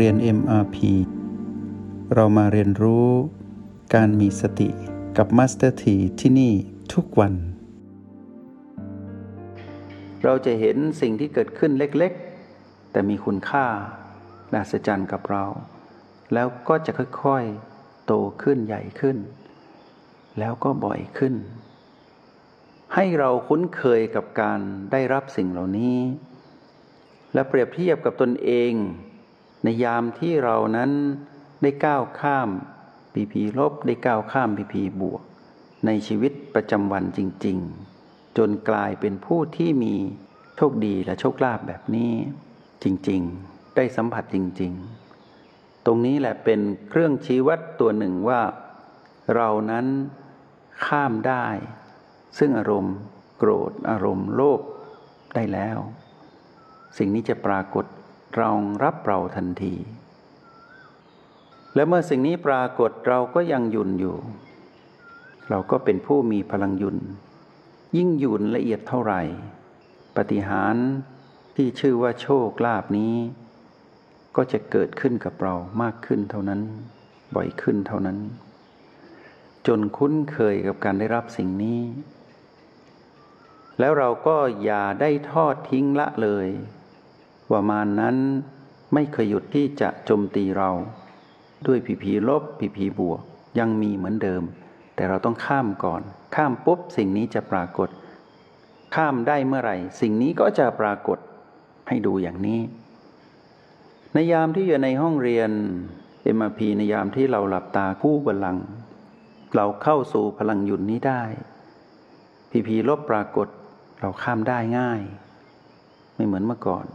เรียน MRP เรามาเรียนรู้การมีสติกับ Master T ที่ที่นี่ทุกวัน เราจะเห็นสิ่งที่เกิดขึ้นเล็กๆ แต่มีคุณค่าและสัจรรย์กับเรา แล้วก็จะค่อยๆ โตขึ้นใหญ่ขึ้น แล้วก็บ่อยขึ้น ให้เราคุ้นเคยกับการได้รับสิ่งเหล่านี้ และเปรียบเทียบกับตนเอง ในยามที่เรานั้นได้ก้าวข้ามพีพีลบได้ก้าวข้ามพีพีบวก ในชีวิตประจำวันจริง ๆ จนกลายเป็นผู้ที่มีโชคดีและโชคลาภแบบนี้ จริงๆ ได้สัมผัสจริง ๆ ตรงนี้แหละเป็นเครื่องชี้วัดตัวหนึ่งว่า เรานั้นข้ามได้ ซึ่งอารมณ์โกรธอารมณ์โลภได้แล้ว สิ่งนี้จะปรากฏ รองรับเราทันที และเมื่อสิ่งนี้ปรากฏเราก็ยังยุ่นอยู่ เราก็เป็นผู้มีพลังยุนยิ่งยุ่นละเอียดเท่าไหร่ ปฏิหารที่ชื่อว่าโชคลาภนี้ ก็จะเกิดขึ้นกับเรามากขึ้นเท่านั้น บ่อยขึ้นเท่านั้น จนคุ้นเคยกับการได้รับสิ่งนี้แล้วเราก็อย่าได้ทอดทิ้งละเลย ว่ามานนั้นไม่เคยหยุดที่จะโจมตีเรา ด้วยผีผีลบผีผีบวก ยังมีเหมือนเดิม แต่เราต้องข้ามก่อน ข้ามปุ๊บสิ่งนี้จะปรากฏ ข้ามได้เมื่อไหร่ สิ่งนี้ก็จะปรากฏให้ดูอย่างนี้ ในยามที่อยู่ในห้องเรียนเอ็มพีในยามที่เราหลับตาคู่บลัง เราเข้าสู่พลังหยุดนี้ได้ผีผีลบปรากฏเราข้ามได้ง่าย ไม่เหมือนเมื่อก่อน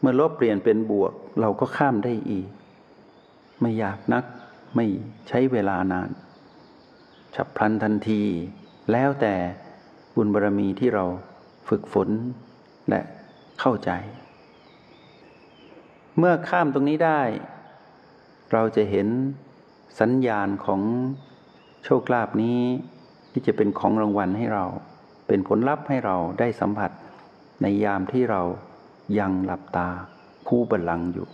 เมื่อลบเปลี่ยนเป็นบวก เราก็ข้ามได้อีก ไม่อยากนักไม่ใช้เวลานาน ฉับพลันทันที แล้วแต่บุญบารรมีที่เราฝึกฝนและเข้าใจ เมื่อข้ามตรงนี้ได้ เราจะเห็นสัญญาณของโชคลาภนี้ ที่จะเป็นของรางวัลให้เรา เป็นผลลัพธ์ให้เราได้สัมผัสในยามที่เรา ยังหลับตาคู่บัลลังอยู่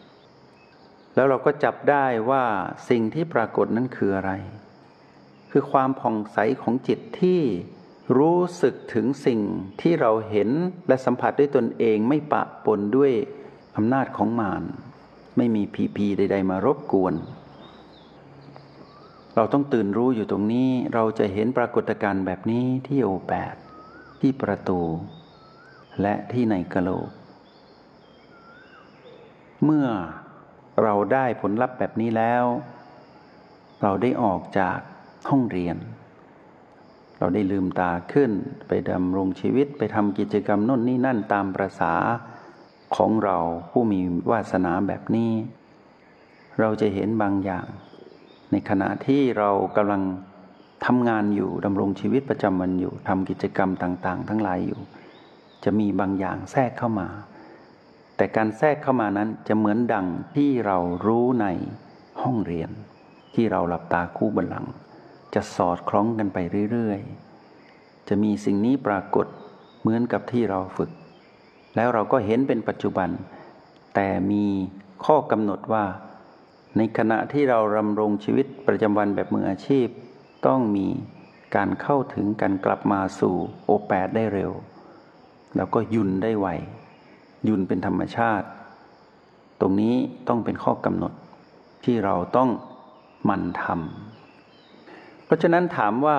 แล้วเราก็จับได้ว่าสิ่งที่ปรากฏนั้นคืออะไร คือความผ่องใสของจิตที่รู้สึกถึงสิ่งที่เราเห็นและสัมผัสด้วยตนเองไม่ปะปนด้วยอำนาจของมารไม่มีผีพีใด ๆ มารบกวน เราต้องตื่นรู้อยู่ตรงนี้เราจะเห็นปรากฏการณ์แบบนี้ที่โอแปดที่ประตู และที่ในกะโหลก เมื่อเราได้ผลลัพธ์แบบนี้แล้ว เราได้ออกจากห้องเรียน เราได้ลืมตาขึ้นไปดำรงชีวิตไปทำกิจกรรมน่นนี่นั่นตามประษาของเราผู้มีวาสนาแบบนี้ เราจะเห็นบางอย่าง ในขณะที่เรากำลังทำงานอยู่ดำรงชีวิตประจำวันอยู่ทำกิจกรรมต่าง ๆ ทั้งหลายอยู่ จะมีบางอย่างแทรกเข้ามา แต่การแทรกเข้ามานั้นจะเหมือนดังที่เรารู้ในห้องเรียน ที่เราหลับตาคู่บัลลัง จะสอดคล้องกันไปเรื่อยๆ จะมีสิ่งนี้ปรากฏเหมือนกับที่เราฝึก แล้วเราก็เห็นเป็นปัจจุบัน แต่มีข้อกำหนดว่า ในขณะที่เราดำรงชีวิตประจำวันแบบมืออาชีพ ต้องมีการเข้าถึงการกลับมาสู่โอแปดได้เร็ว แล้วก็ยุ่นได้ไว ยุนเป็นธรรมชาติ ตรงนี้ต้องเป็นข้อกำหนดที่เราต้องมันทำเพราะฉะนั้นถามว่า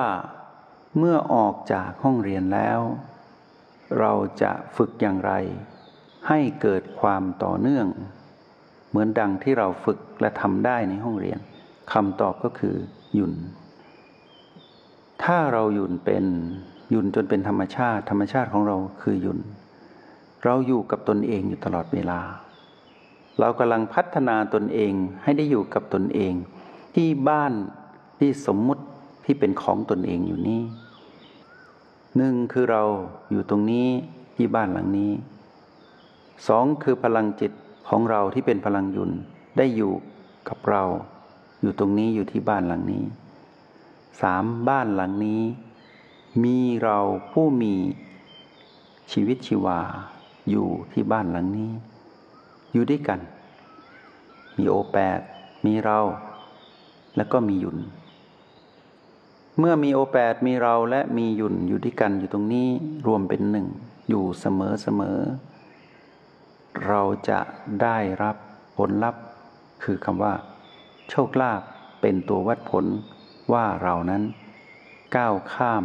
เมื่อออกจากห้องเรียนแล้ว เราจะฝึกอย่างไร ให้เกิดความต่อเนื่อง เหมือนดังที่เราฝึกและทำได้ในห้องเรียนคำตอบก็คือหยุนถ้าเราหยุนเป็นหยุนจนเป็นธรรมชาติ ธรรมชาติของเราคือหยุน เราอยู่กับตนเองอยู่ตลอดเวลา เรากำลังพัฒนาตนเองให้ได้อยู่กับตนเอง ที่บ้านที่สมมุติที่เป็นของตนเองอยู่นี่หนึ่งคือเราอยู่ตรงนี้ที่บ้านหลังนี้สองคือพลังจิตของเราที่เป็นพลังยุนได้อยู่กับเรา อยู่ตรงนี้อยู่ที่บ้านหลังนี้สามบ้านหลังนี้ มีเราผู้มีชีวิตชีวา อยู่ที่บ้านหลังนี้ อยู่ด้วยกัน มีโอแปดมีเรา แล้วก็มียุน เมื่อมีโอแปดมีเราและมียุนอยู่ด้วยกันอยู่ตรงนี้รวมเป็นหนึ่ง อยู่เสมอเสมอ เราจะได้รับผลลัพธ์ คือคำว่า โชคลาภเป็นตัววัดผลว่าเรานั้น ก้าวข้าม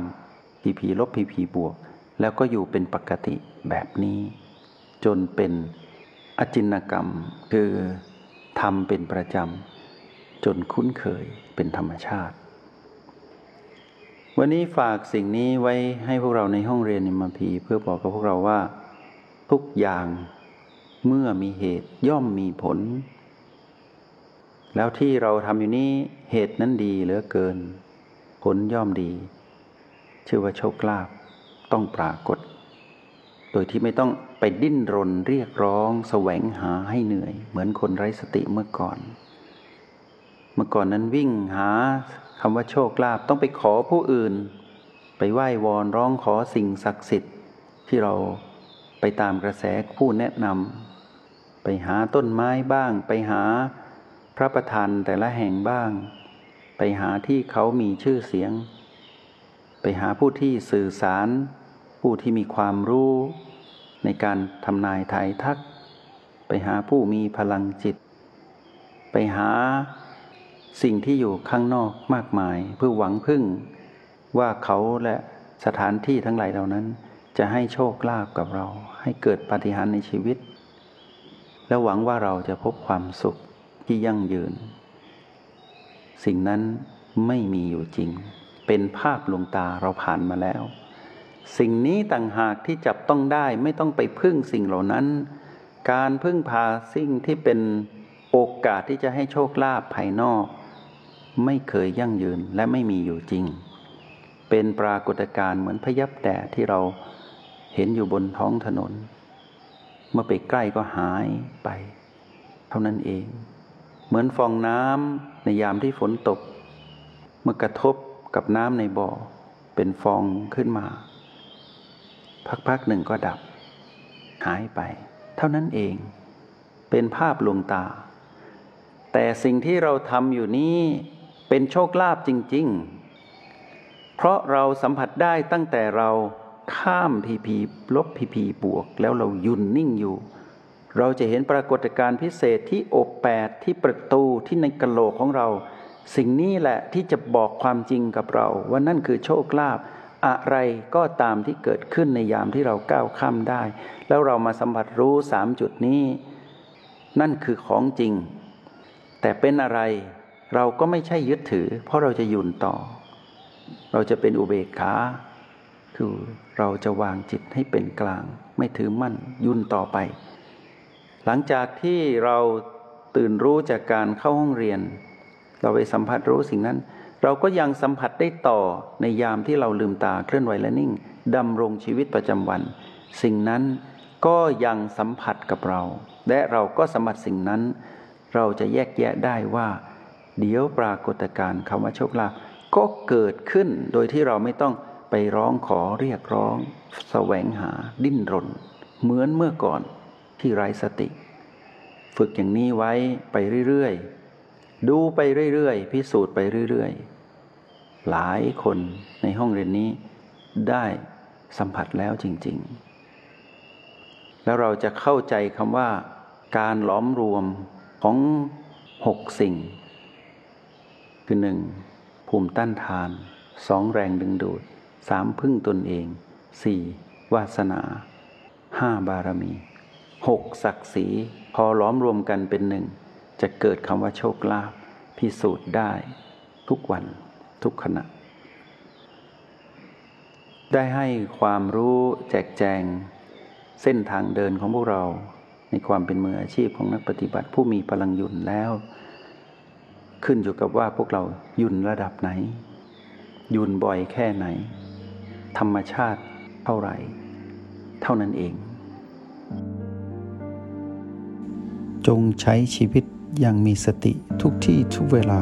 พีพีลบพีพีบวก แล้วก็อยู่เป็นปกติแบบนี้ จนเป็นอจินกรรม คือทำเป็นประจำจนคุ้นเคยเป็นธรรมชาติ วันนี้ฝากสิ่งนี้ไว้ให้พวกเราในห้องเรียนนิมพีเพื่อบอกกับพวกเราว่า ทุกอย่างเมื่อมีเหตุย่อมมีผล แล้วที่เราทำอยู่นี้เหตุนั้นดีเหลือเกิน ผลย่อมดี ชื่อว่าโชคลาภต้องปรากฏ โดยที่ไม่ต้องไปดิ้นรนเรียกร้องแสวงหาให้เหนื่อย เหมือนคนไร้สติเมื่อก่อน เมื่อก่อนนั้นวิ่งหาคำว่าโชคลาภต้องไปขอผู้อื่น ไปไหว้วอนร้องขอสิ่งศักดิ์สิทธิ์ ที่เราไปตามกระแสผู้แนะนำไปหาต้นไม้บ้าง ไปหาพระประธานแต่ละแห่งบ้าง ไปหาที่เขามีชื่อเสียง ไปหาผู้ที่สื่อสาร ผู้ที่มีความรู้ ในการทำนายทายทัก ไปหาผู้มีพลังจิต ไปหาสิ่งที่อยู่ข้างนอกมากมาย เพื่อหวังพึ่ง ว่าเขาและสถานที่ทั้งหลายเหล่านั้น จะให้โชคลาภกับเรา ให้เกิดปาฏิหาริย์ในชีวิต และหวังว่าเราจะพบความสุขที่ยั่งยืน สิ่งนั้นไม่มีอยู่จริง เป็นภาพลวงตาเราผ่านมาแล้ว สิ่งนี้ต่างหากที่จับต้องได้ไม่ต้องไปพึ่งสิ่งเหล่านั้น การพึ่งพาสิ่งที่เป็นโอกาสที่จะให้โชคลาภภายนอก ไม่เคยยั่งยืนและไม่มีอยู่จริง เป็นปรากฏการณ์เหมือนพยับแดดที่เราเห็นอยู่บนท้องถนน เมื่อไปใกล้ก็หายไป เท่านั้นเอง เหมือนฟองน้ำในยามที่ฝนตก เมื่อกระทบกับน้ำในบ่อเป็นฟองขึ้นมา พักๆหนึ่งก็ดับ หายไป เท่านั้นเอง เป็นภาพลวงตา แต่สิ่งที่เราทำอยู่นี้เป็นโชคลาภจริง ๆ เพราะเราสัมผัสได้ตั้งแต่เราข้ามพีพีลบพีพีบวก แล้วเรายุนนิ่งอยู่ เราจะเห็นปรากฏการณ์พิเศษที่อบแปดที่ประตูที่ในกะโหลกของเรา สิ่งนี้แหละที่จะบอกความจริงกับเรา ว่านั่นคือโชคลาภ อะไรก็ตามที่เกิดขึ้นในยามที่เราก้าวข้ามได้ แล้วเรามาสัมผัสรู้สามจุดนี้ นั่นคือของจริง แต่เป็นอะไรเราก็ไม่ใช่ยึดถือ เพราะเราจะยุ่นต่อ เราจะเป็นอุเบกขาคือเราจะวางจิตให้เป็นกลาง ไม่ถือมั่นยุ่นต่อไป หลังจากที่เราตื่นรู้จากการเข้าห้องเรียน เราไปสัมผัสรู้สิ่งนั้น เราก็ยังสัมผัสได้ต่อในยามที่เราลืมตาเคลื่อนไหวและนิ่งดำรงชีวิตประจำวัน สิ่งนั้นก็ยังสัมผัสกับเรา และเราก็สัมผัสสิ่งนั้น เราจะแยกแยะได้ว่า เดี๋ยวปรากฏการณ์คำว่าโชคลาภก็เกิดขึ้นโดยที่เราไม่ต้องไปร้องขอเรียกร้องสแสวงหาดิ้นรน เหมือนเมื่อก่อนที่ไร้สติ ฝึกอย่างนี้ไว้ไปเรื่อยๆ ดูไปเรื่อยๆ พิสูจน์ไปเรื่อยๆ หลายคนในห้องเรียนนี้ได้สัมผัสแล้วจริง ๆ แล้วเราจะเข้าใจคำว่า การหลอมรวมของหกสิ่ง คือหนึ่งภูมิต้านทานสองแรงดึงดูดสามพึ่งตนเองสี่วาสนาห้าบารมีหกศักดิ์ศรีพอล้อมรวมกันเป็นหนึ่ง จะเกิดคำว่าโชคลาภพิสูจน์ได้ทุกวัน ทุกขณะ ได้ให้ความรู้แจกแจง เส้นทางเดินของพวกเราในความเป็นมืออาชีพของนักปฏิบัติผู้มีพลังยุ่นแล้ว ขึ้นอยู่กับว่าพวกเรายุ่นระดับไหน ยุ่นบ่อยแค่ไหน ธรรมชาติเท่าไหร่ เท่านั้นเอง จงใช้ชีวิตอย่างมีสติทุกที่ทุกเวลา